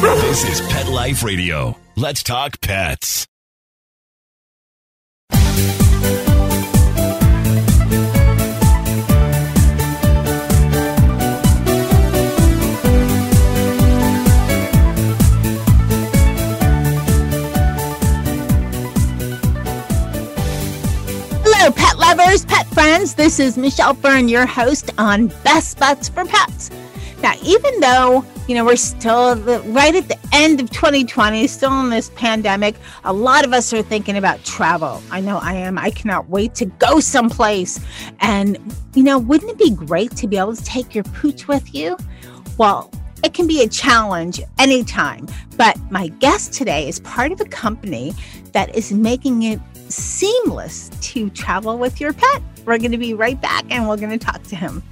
This is Pet Life Radio. Let's talk pets. Hello, pet lovers, pet friends. This is Michelle Fern, your host on Best Bets for Pets. Now, even though, you know, we're still right at the end of 2020, still in this pandemic, a lot of us are thinking about travel. I know I am. I cannot wait to go someplace. And, you know, wouldn't it be great to be able to take your pooch with you? Well, it can be a challenge anytime. But my guest today is part of a company that is making it seamless to travel with your pet. We're going to be right back and we're going to talk to him.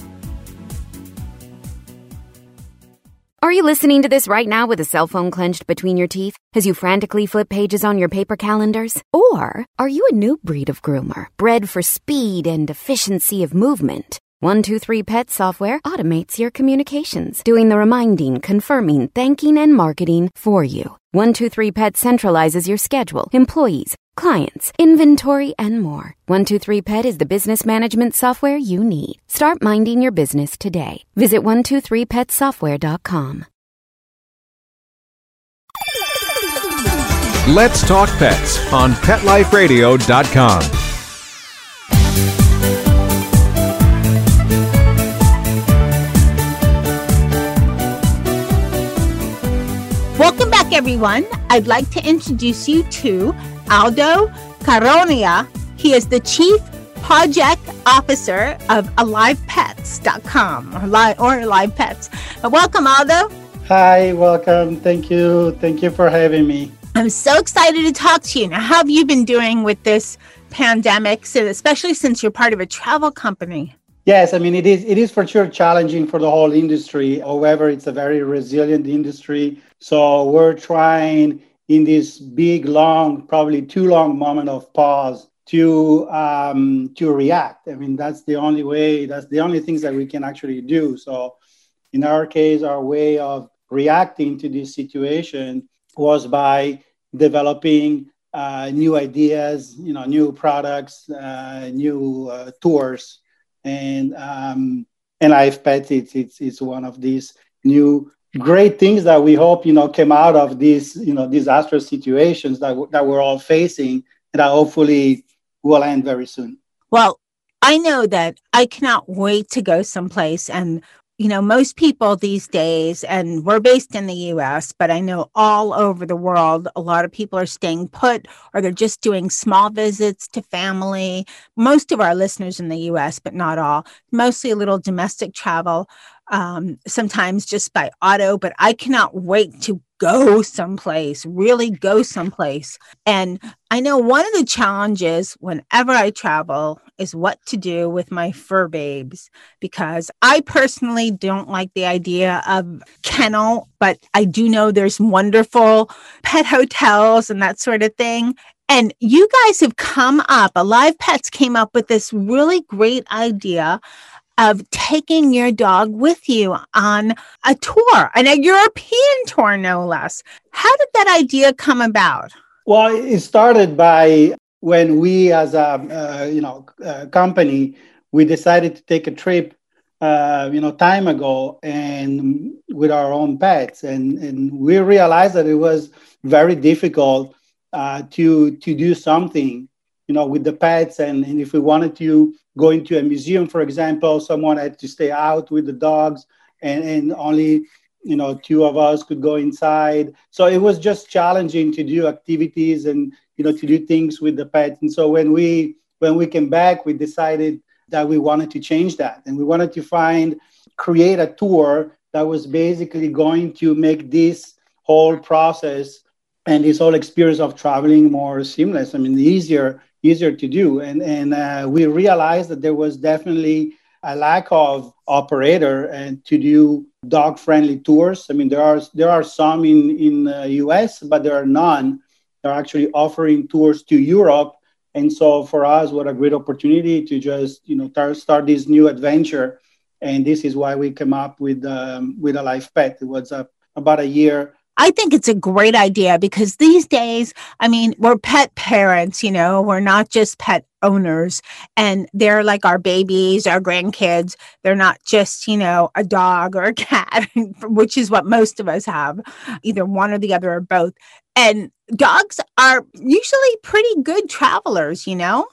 Are you listening to this right now with a cell phone clenched between your teeth as you frantically flip pages on your paper calendars? Or are you a new breed of groomer, bred for speed and efficiency of movement? 123 Pet Software automates your communications, doing the reminding, confirming, thanking, and marketing for you. 123 Pet centralizes your schedule, employees, clients, inventory, and more. 123 Pet is the business management software you need. Start minding your business today. Visit 123petsoftware.com. Let's Talk Pets on PetLifeRadio.com. back, everyone. I'd like to introduce you to Aldo Caronia. He is the Chief Project Officer of AlivePets.com or Live, or Alive Pets. Welcome, Aldo. Hi, welcome. Thank you. Thank you for having me. I'm so excited to talk to you. Now, how have you been doing with this pandemic, especially since you're part of a travel company? Yes, I mean it is it is for sure challenging for the whole industry. However, it's a very resilient industry. So we're trying in this big, long, probably too long moment of pause to um, to react. I mean that's the only way. That's the only things that we can actually do. So in our case, our way of reacting to this situation was by developing uh, new ideas, you know, new products, uh, new uh, tours and um, and Pet it's, it's it's one of these new great things that we hope you know came out of these you know disastrous situations that that we're all facing and that hopefully will end very soon. Well, I know that I cannot wait to go someplace and you know, most people these days, and we're based in the US, but I know all over the world, a lot of people are staying put or they're just doing small visits to family. Most of our listeners in the US, but not all, mostly a little domestic travel, um, sometimes just by auto. But I cannot wait to go someplace, really go someplace. And I know one of the challenges whenever I travel is what to do with my fur babes because I personally don't like the idea of kennel, but I do know there's wonderful pet hotels and that sort of thing. And you guys have come up, Alive Pets came up with this really great idea of taking your dog with you on a tour, and a European tour, no less. How did that idea come about? Well, it started by when we, as a uh, you know uh, company, we decided to take a trip, uh, you know, time ago, and with our own pets, and and we realized that it was very difficult uh, to to do something, you know, with the pets, and, and if we wanted to go into a museum, for example, someone had to stay out with the dogs, and, and only you know two of us could go inside. So it was just challenging to do activities and you know to do things with the pets. And so when we when we came back, we decided that we wanted to change that, and we wanted to find create a tour that was basically going to make this whole process and this whole experience of traveling more seamless. I mean, easier easier to do. And, and uh, we realized that there was definitely a lack of operator and to do dog friendly tours. I mean, there are, there are some in, in the US, but there are none. They're actually offering tours to Europe. And so for us, what a great opportunity to just, you know, tar- start this new adventure. And this is why we came up with, um, with Alive Pet. It was a, about a year I think it's a great idea because these days, I mean, we're pet parents, you know, we're not just pet owners and they're like our babies, our grandkids. They're not just, you know, a dog or a cat, which is what most of us have, either one or the other or both. And dogs are usually pretty good travelers, you know?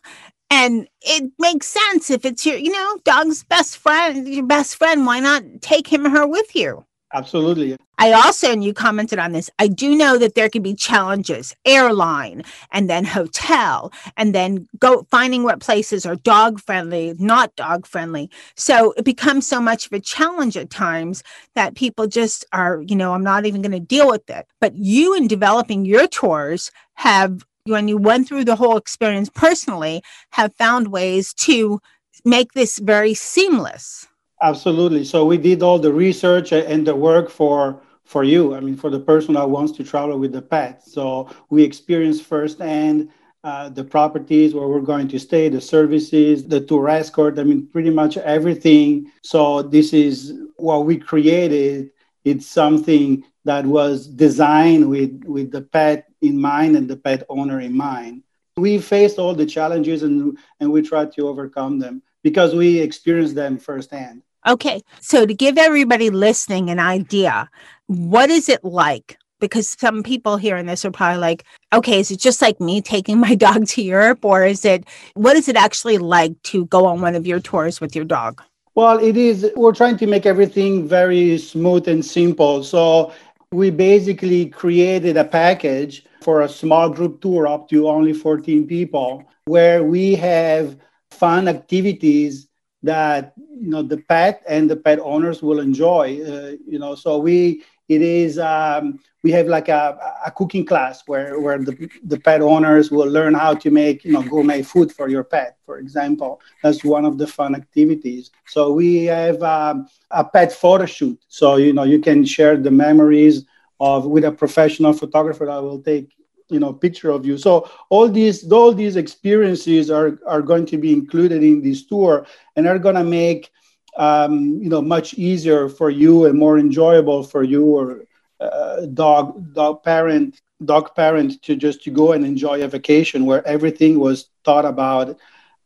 And it makes sense if it's your, you know, dog's best friend, your best friend, why not take him or her with you? Absolutely. I also, and you commented on this, I do know that there can be challenges, airline and then hotel, and then go finding what places are dog friendly, not dog friendly. So it becomes so much of a challenge at times that people just are, you know, I'm not even going to deal with it. But you, in developing your tours, have, when you went through the whole experience personally, have found ways to make this very seamless. Absolutely. So we did all the research and the work for for you. I mean, for the person that wants to travel with the pet. So we experienced firsthand uh, the properties where we're going to stay, the services, the tour escort. I mean, pretty much everything. So this is what we created. It's something that was designed with with the pet in mind and the pet owner in mind. We faced all the challenges and and we tried to overcome them because we experienced them firsthand. Okay. So to give everybody listening an idea, what is it like? Because some people hearing this are probably like, okay, is it just like me taking my dog to Europe? Or is it, what is it actually like to go on one of your tours with your dog? Well, it is, we're trying to make everything very smooth and simple. So we basically created a package for a small group tour up to only 14 people where we have fun activities that you know the pet and the pet owners will enjoy uh, you know. So we it is um, we have like a, a cooking class where where the, the pet owners will learn how to make you know gourmet food for your pet for example. That's one of the fun activities. So we have um, a pet photo shoot. So you know you can share the memories of with a professional photographer that will take you know picture of you. So all these all these experiences are are going to be included in this tour and are going to make um, you know much easier for you and more enjoyable for you or uh, dog dog parent dog parent to just to go and enjoy a vacation where everything was thought about.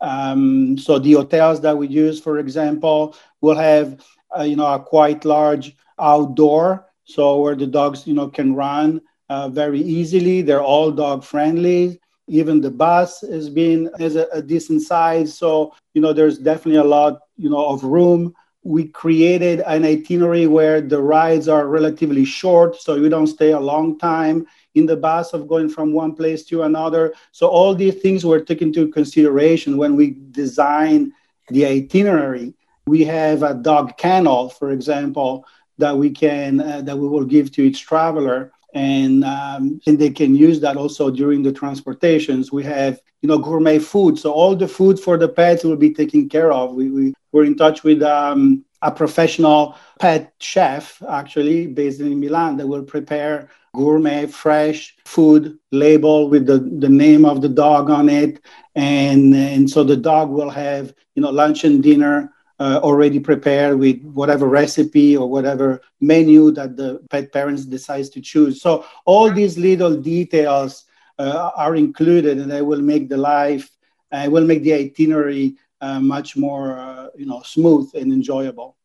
Um, so the hotels that we use for example will have uh, you know a quite large outdoor so where the dogs you know can run uh, very easily. They're all dog friendly. Even the bus has been has a, a decent size. So you know, there's definitely a lot you know of room. We created an itinerary where the rides are relatively short, so you don't stay a long time in the bus of going from one place to another. So all these things were taken into consideration when we design the itinerary. We have a dog kennel, for example, that we can uh, that we will give to each traveler and um, and they can use that also during the transportations. We have you know gourmet food, so all the food for the pets will be taken care of. We, we we're in touch with um, a professional pet chef actually based in Milan that will prepare gourmet fresh food label with the, the name of the dog on it and and so the dog will have you know lunch and dinner uh, already prepared with whatever recipe or whatever menu that the pet parents decides to choose. So all these little details uh, are included, and they will make the life, uh, will make the itinerary uh, much more, uh, you know, smooth and enjoyable.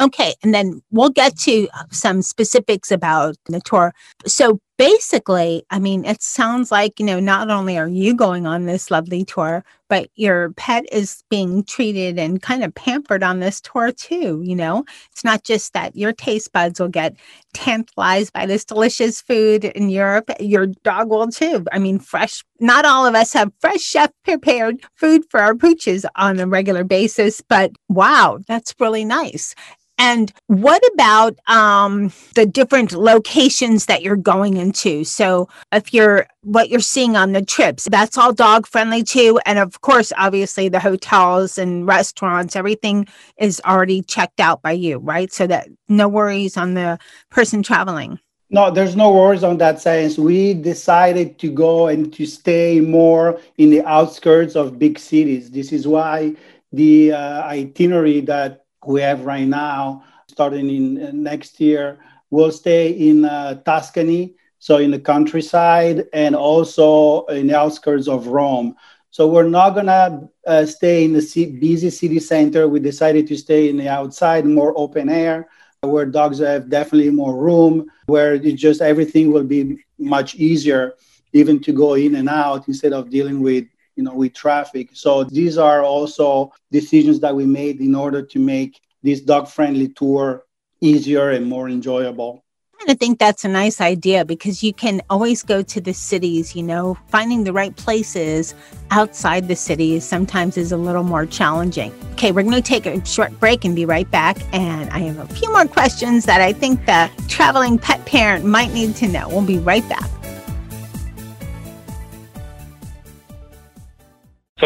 Okay, and then we'll get to some specifics about the tour. So basically, I mean, it sounds like, you know, not only are you going on this lovely tour, but your pet is being treated and kind of pampered on this tour too. You know, it's not just that your taste buds will get tantalized by this delicious food in Europe, your dog will too. I mean, fresh, not all of us have fresh chef prepared food for our pooches on a regular basis, but wow, that's really nice. And what about um, the different locations that you're going into? So, if you're what you're seeing on the trips, that's all dog friendly too. And of course, obviously, the hotels and restaurants, everything is already checked out by you, right? So that no worries on the person traveling. No, there's no worries on that sense. We decided to go and to stay more in the outskirts of big cities. This is why the uh, itinerary that we have right now, starting in uh, next year, will stay in uh, Tuscany, so in the countryside, and also in the outskirts of Rome. So we're not gonna uh, stay in the busy city center. We decided to stay in the outside, more open air, where dogs have definitely more room, where it just everything will be much easier, even to go in and out instead of dealing with you know with traffic. So these are also decisions that we made in order to make this dog friendly tour easier and more enjoyable. I think that's a nice idea because you can always go to the cities, you know, finding the right places outside the cities sometimes is a little more challenging. Okay, we're going to take a short break and be right back. And I have a few more questions that I think the traveling pet parent might need to know. We'll be right back.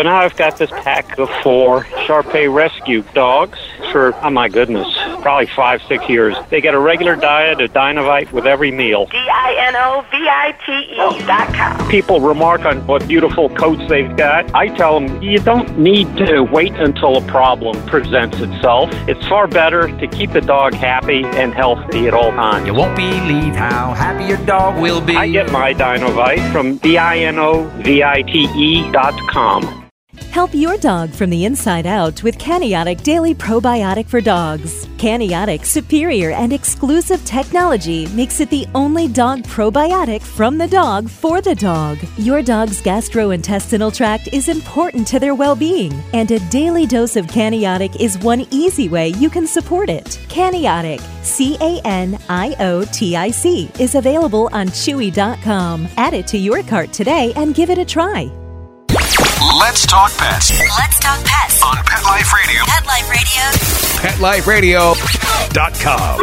So now I've got this pack of four Shar-Pei rescue dogs for, oh my goodness, probably five, six years. They get a regular diet of Dinovite with every meal. D-I-N-O-V-I-T-E dot com. People remark on what beautiful coats they've got. I tell them, you don't need to wait until a problem presents itself. It's far better to keep the dog happy and healthy at all times. You won't believe how happy your dog will be. I get my Dinovite from D-I-N-O-V-I-T-E dot com. Help your dog from the inside out with Caniotic Daily Probiotic for Dogs. Caniotic's superior and exclusive technology makes it the only dog probiotic from the dog for the dog. Your dog's gastrointestinal tract is important to their well being, and a daily dose of Caniotic is one easy way you can support it. Caniotic, C A N I O T I C, is available on Chewy.com. Add it to your cart today and give it a try. Let's talk pets. Let's talk pets on Pet Life Radio. Pet Life Radio. PetLifeRadio.com.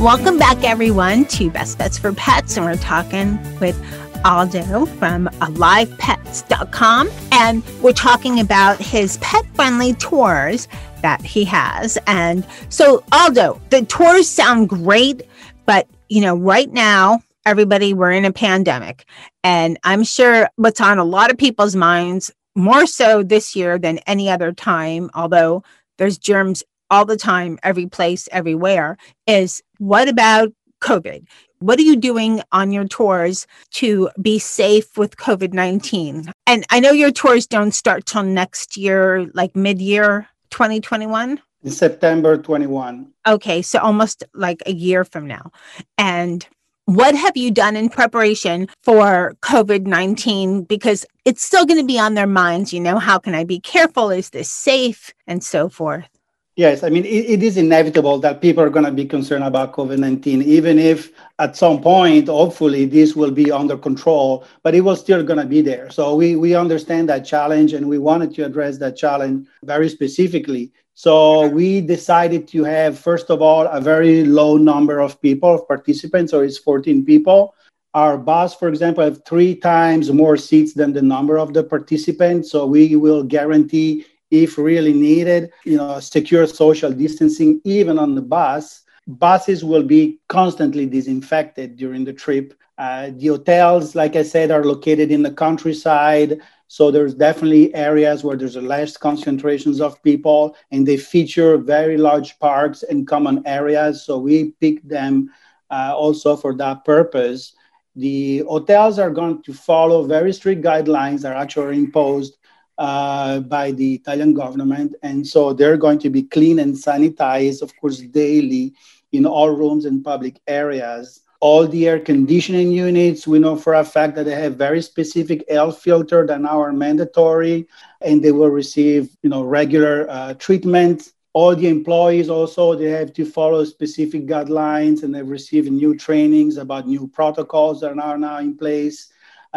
Welcome back, everyone, to Best Bets for Pets. And we're talking with Aldo from AlivePets.com. And we're talking about his pet friendly tours that he has. And so, Aldo, the tours sound great, but you know, right now, everybody, we're in a pandemic. And I'm sure what's on a lot of people's minds, more so this year than any other time, although there's germs all the time, every place, everywhere, is what about COVID? What are you doing on your tours to be safe with COVID 19? And I know your tours don't start till next year, like mid year 2021. In September 21. Okay, so almost like a year from now. And what have you done in preparation for COVID 19? Because it's still going to be on their minds. You know, how can I be careful? Is this safe? And so forth. Yes, I mean, it, it is inevitable that people are going to be concerned about COVID 19, even if at some point, hopefully, this will be under control, but it was still going to be there. So we, we understand that challenge and we wanted to address that challenge very specifically. So we decided to have, first of all, a very low number of people, of participants, so it's 14 people. Our bus, for example, have three times more seats than the number of the participants. So we will guarantee if really needed, you know, secure social distancing even on the bus. Buses will be constantly disinfected during the trip. Uh, the hotels, like I said, are located in the countryside. So there's definitely areas where there's less concentrations of people and they feature very large parks and common areas. So we pick them uh, also for that purpose. The hotels are going to follow very strict guidelines that are actually imposed uh, by the Italian government. And so they're going to be clean and sanitized, of course, daily in all rooms and public areas. All the air conditioning units, we know for a fact that they have very specific air filter that now are mandatory, and they will receive, you know, regular uh, treatment. All the employees also they have to follow specific guidelines, and they've received new trainings about new protocols that are now in place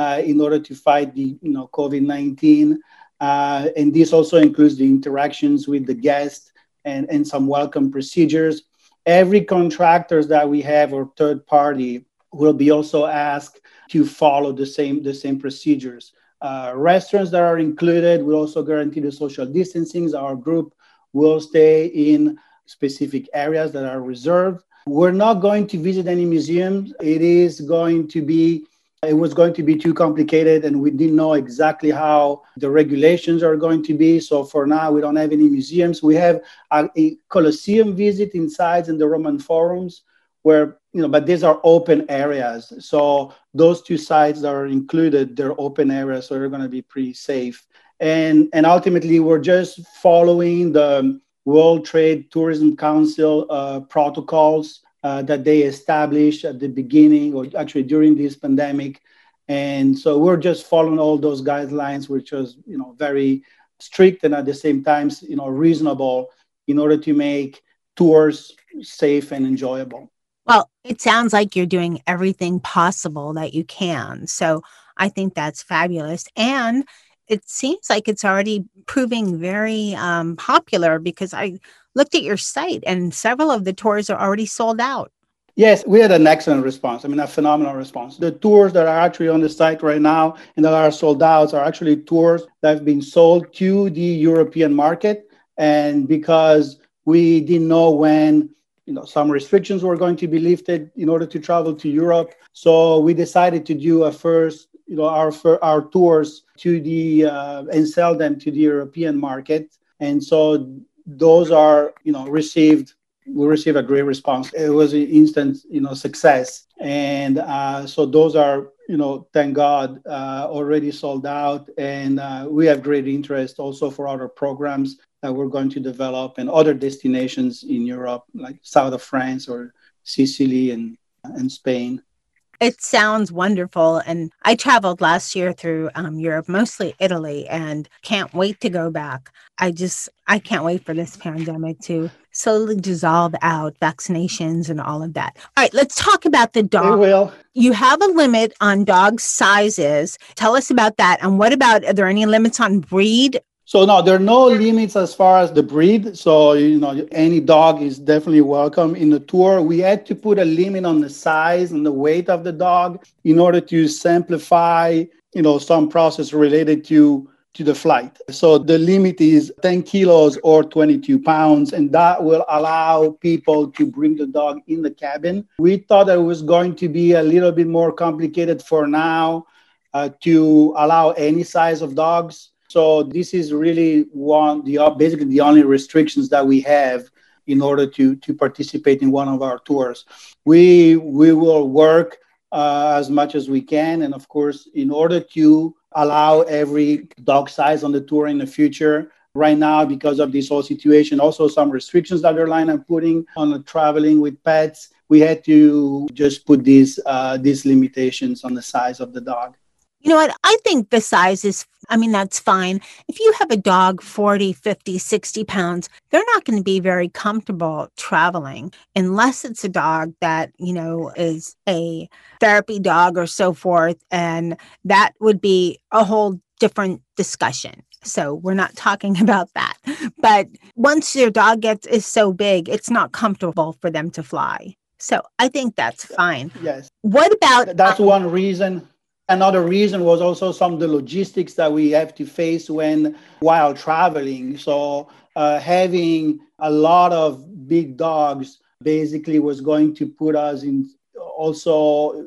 uh, in order to fight the, you know, COVID nineteen. Uh, and this also includes the interactions with the guest and, and some welcome procedures. Every contractors that we have or third party will be also asked to follow the same, the same procedures. Uh, restaurants that are included will also guarantee the social distancing. Our group will stay in specific areas that are reserved. We're not going to visit any museums. It is going to be it was going to be too complicated and we didn't know exactly how the regulations are going to be. So for now, we don't have any museums. We have a, a Colosseum visit inside in the Roman forums where, you know, but these are open areas. So those two sites are included, they're open areas, so they're going to be pretty safe. And, and ultimately, we're just following the World Trade Tourism Council uh, protocols uh, that they established at the beginning or actually during this pandemic. And so we're just following all those guidelines, which was, you know, very strict and at the same time, you know, reasonable in order to make tours safe and enjoyable. Well, it sounds like you're doing everything possible that you can. So I think that's fabulous. And it seems like it's already proving very um, popular because I looked at your site and several of the tours are already sold out. Yes, we had an excellent response. I mean, a phenomenal response. The tours that are actually on the site right now and that are sold out are actually tours that have been sold to the European market. And because we didn't know when you know some restrictions were going to be lifted in order to travel to Europe, so we decided to do a first you know our our tours to the uh, and sell them to the European market. And so those are you know received we received a great response. It was an instant you know success, and uh, so those are you know thank God uh, already sold out, and uh, we have great interest also for other programs that we're going to develop and other destinations in Europe like south of France or Sicily and and Spain. It sounds wonderful. And I traveled last year through um, Europe, mostly Italy, and can't wait to go back. I just, I can't wait for this pandemic to slowly dissolve out, vaccinations and all of that. All right, let's talk about the dog. will. You have a limit on dog sizes. Tell us about that. And what about, are there any limits on breed so no, there are no limits as far as the breed. So you know, any dog is definitely welcome in the tour. We had to put a limit on the size and the weight of the dog in order to simplify, you know, some process related to to the flight. So the limit is 10 kilos or 22 pounds, and that will allow people to bring the dog in the cabin. We thought it was going to be a little bit more complicated for now uh, to allow any size of dogs so this is really one the basically the only restrictions that we have in order to to participate in one of our tours. We we will work uh, as much as we can, and of course, in order to allow every dog size on the tour in the future. Right now, because of this whole situation, also some restrictions that airline are putting on traveling with pets, we had to just put these uh, these limitations on the size of the dog. You know what? I think the size is, I mean, that's fine. If you have a dog 40, 50, 60 pounds, they're not going to be very comfortable traveling unless it's a dog that, you know, is a therapy dog or so forth. And that would be a whole different discussion. So we're not talking about that. But once your dog gets is so big, it's not comfortable for them to fly. So I think that's fine. Yes. What about that's uh, one reason Another reason was also some of the logistics that we have to face when while traveling. So uh, having a lot of big dogs basically was going to put us in also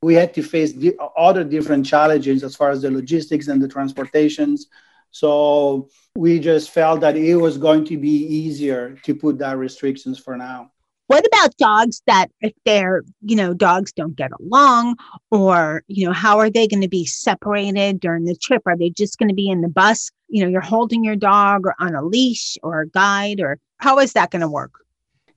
we had to face di- other different challenges as far as the logistics and the transportations so we just felt that it was going to be easier to put that restrictions for now what about dogs that if they're, you know, dogs don't get along or, you know, how are they going to be separated during the trip? Are they just going to be in the bus? You know, you're holding your dog or on a leash or a guide or how is that going to work?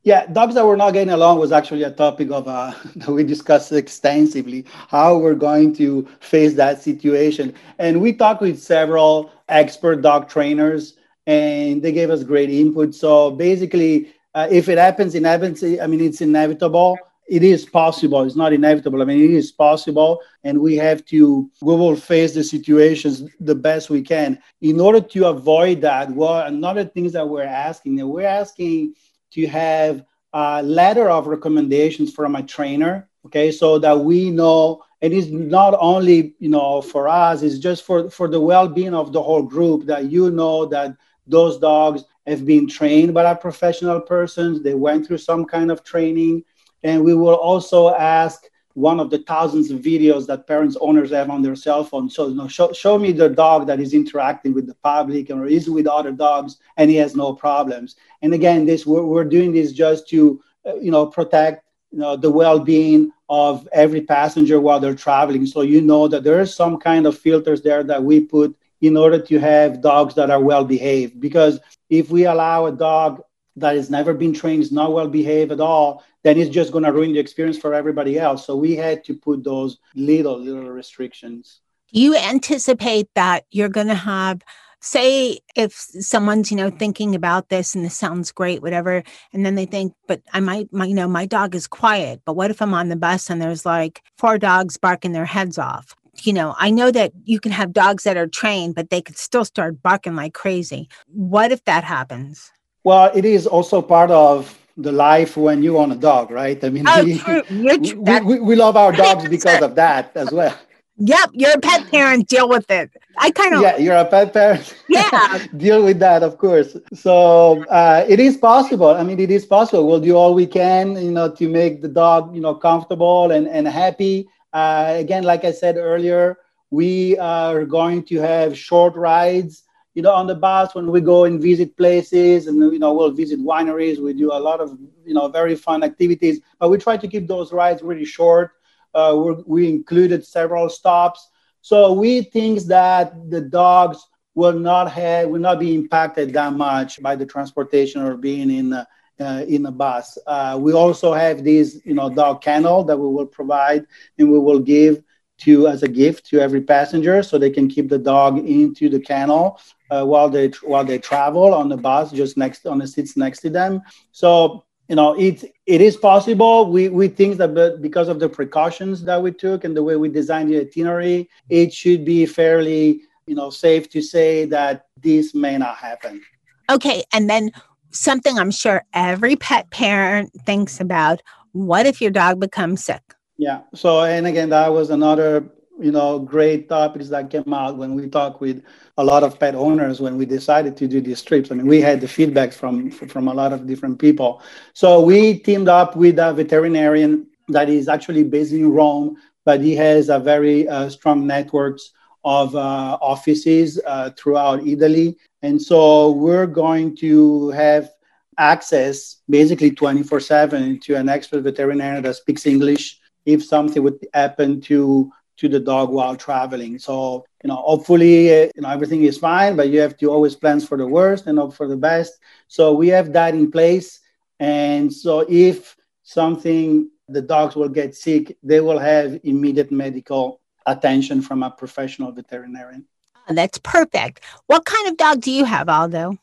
Yeah, dogs that were not getting along was actually a topic of uh, that we discussed extensively how we're going to face that situation. And we talked with several expert dog trainers and they gave us great input. So basically, uh, if it happens, inevitably, I mean, it's inevitable. It is possible. It's not inevitable. I mean, it is possible, and we have to. We will face the situations the best we can in order to avoid that. Well, another things that we're asking, that we're asking to have a letter of recommendations from a trainer. Okay, so that we know And it is not only you know for us it's just for for the well-being of the whole group that you know that those dogs have been trained by professional persons. They went through some kind of training. And we will also ask one of the thousands of videos that parents owners have on their cell phone. So you know, show, show me the dog that is interacting with the public or is with other dogs and he has no problems. And again, this we're, we're doing this just to uh, you know protect you know the well-being of every passenger while they're traveling. So you know that there is some kind of filters there that we put in order to have dogs that are well behaved. Because if we allow a dog that has never been trained, is not well behaved at all, then it's just going to ruin the experience for everybody else. So we had to put those little, little restrictions. You anticipate that you're going to have, say, if someone's, you know, thinking about this and this sounds great, whatever, and then they think, but I might, my, you know, my dog is quiet, but what if I'm on the bus and there's like four dogs barking their heads off? You know, I know that you can have dogs that are trained, but they could still start barking like crazy. What if that happens? Well, it is also part of the life when you own a dog, right? I mean, oh, we, true. we, we, we, love our dogs because of that as well. Yep, you're a pet parent. Deal with it. I kind of yeah, you're a pet parent. Yeah, deal with that, of course. So uh, it is possible. I mean, it is possible. We'll do all we can, you know, to make the dog, you know, comfortable and and happy. Uh, again, like I said earlier, we are going to have short rides you know, on the bus when we go and visit places and, you know, we'll visit wineries. We do a lot of, you know, very fun activities, but we try to keep those rides really short. Uh, we included several stops. So we think that the dogs will not have, will not be impacted that much by the transportation or being in, uh, in a bus. Uh, we also have these, you know, dog kennel that we will provide and we will give to as a gift to every passenger so they can keep the dog into the kennel uh, while they while they travel on the bus just next on the seats next to them. So you know it it is possible. We we think that because of the precautions that we took and the way we designed the itinerary it should be fairly you know safe to say that this may not happen. Okay and then something i'm sure every pet parent thinks about what if your dog becomes sick yeah. So, and again, that was another, you know, great topics that came out when we talked with a lot of pet owners when we decided to do these trips. I mean, we had the feedback from from a lot of different people. So we teamed up with a veterinarian that is actually based in Rome, but he has a very uh, strong networks of uh, offices uh, throughout Italy. And so we're going to have access basically 24 7 to an expert veterinarian that speaks English if something would happen to to the dog while traveling. So, you know, hopefully, uh, you know, everything is fine, but you have to always plan for the worst and hope for the best. So we have that in place. And so if something, the dogs will get sick, they will have immediate medical attention from a professional veterinarian. Oh, that's perfect. What kind of dog do you have, Aldo?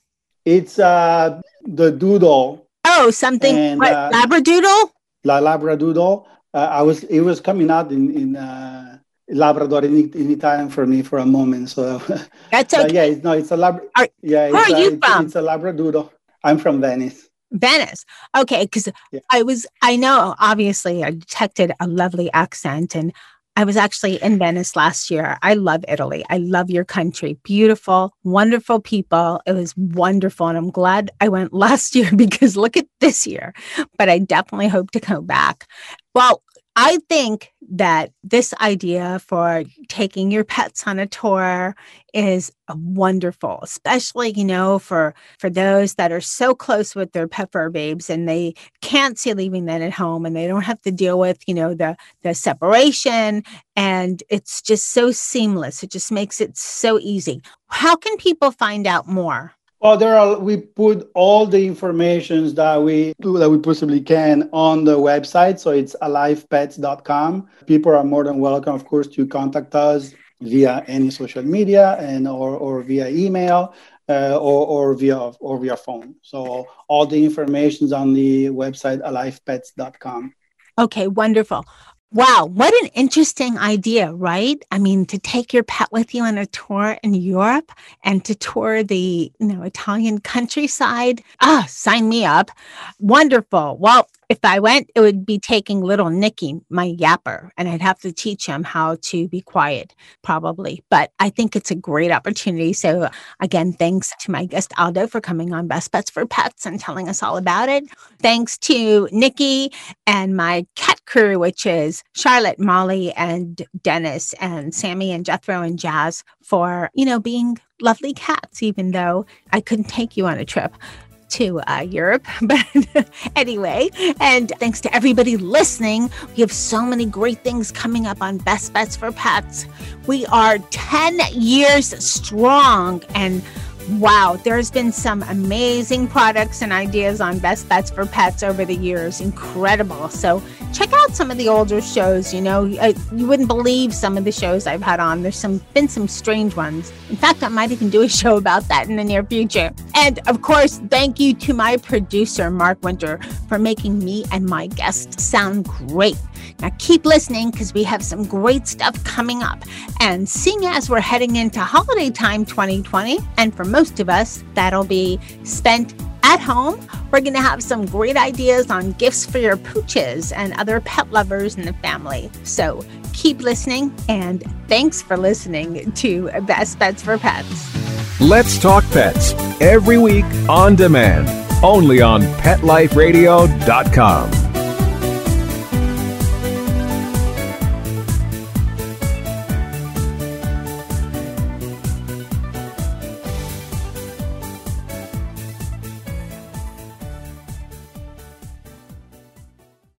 It's uh, the doodle. Oh, something, and, what, uh, Labradoodle? La Labradoodle uh, I was it was coming out in in uh, Labrador in, in Italian for me for a moment. So that's okay. yeah, it's, no, it's a lab. Are, yeah, where are a, you it's, from? It's a Labradoodle. I'm from Venice. Venice. Okay, because yeah. I was I know obviously I detected a lovely accent and I was actually in Venice last year. I love Italy. I love your country. Beautiful, wonderful people. It was wonderful. And I'm glad I went last year because look at this year. But I definitely hope to go back. Well, I think that this idea for taking your pets on a tour is wonderful, especially, you know, for for those that are so close with their pet fur babes and they can't see leaving them at home and they don't have to deal with, you know, the the separation and it's just so seamless. It just makes it so easy. How can people find out more? Well, there are we put all the informations that we that we possibly can on the website. So it's alivepets.com. People are more than welcome, of course, to contact us via any social media and or, or via email uh, or, or via or via phone. So all the information is on the website alivepets.com. Okay, wonderful. Wow, what an interesting idea, right? I mean, to take your pet with you on a tour in Europe and to tour the, you know, Italian countryside. Ah, sign me up. Wonderful. Well, if I went, it would be taking little Nicky, my yapper, and I'd have to teach him how to be quiet, probably. But I think it's a great opportunity. So, again, thanks to my guest Aldo for coming on Best Bets for Pets and telling us all about it. Thanks to Nikki and my cat crew, which is Charlotte, Molly, and Dennis, and Sammy, and Jethro, and Jazz, for, you know, being lovely cats, even though I couldn't take you on a trip to uh, Europe. But anyway, and thanks to everybody listening, we have so many great things coming up on Best Bets for Pets. We are 10 years strong and Wow, there's been some amazing products and ideas on Best Bets for Pets over the years. Incredible. So, check out some of the older shows. You know, uh, you wouldn't believe some of the shows I've had on. There's some been some strange ones. In fact, I might even do a show about that in the near future. And of course, thank you to my producer, Mark Winter, for making me and my guests sound great. Now, keep listening because we have some great stuff coming up. And seeing as we're heading into holiday time 2020, and for most of us, that'll be spent at home, we're going to have some great ideas on gifts for your pooches and other pet lovers in the family. So keep listening, and thanks for listening to Best Bets for Pets. Let's Talk Pets every week on demand, only on PetLifeRadio.com.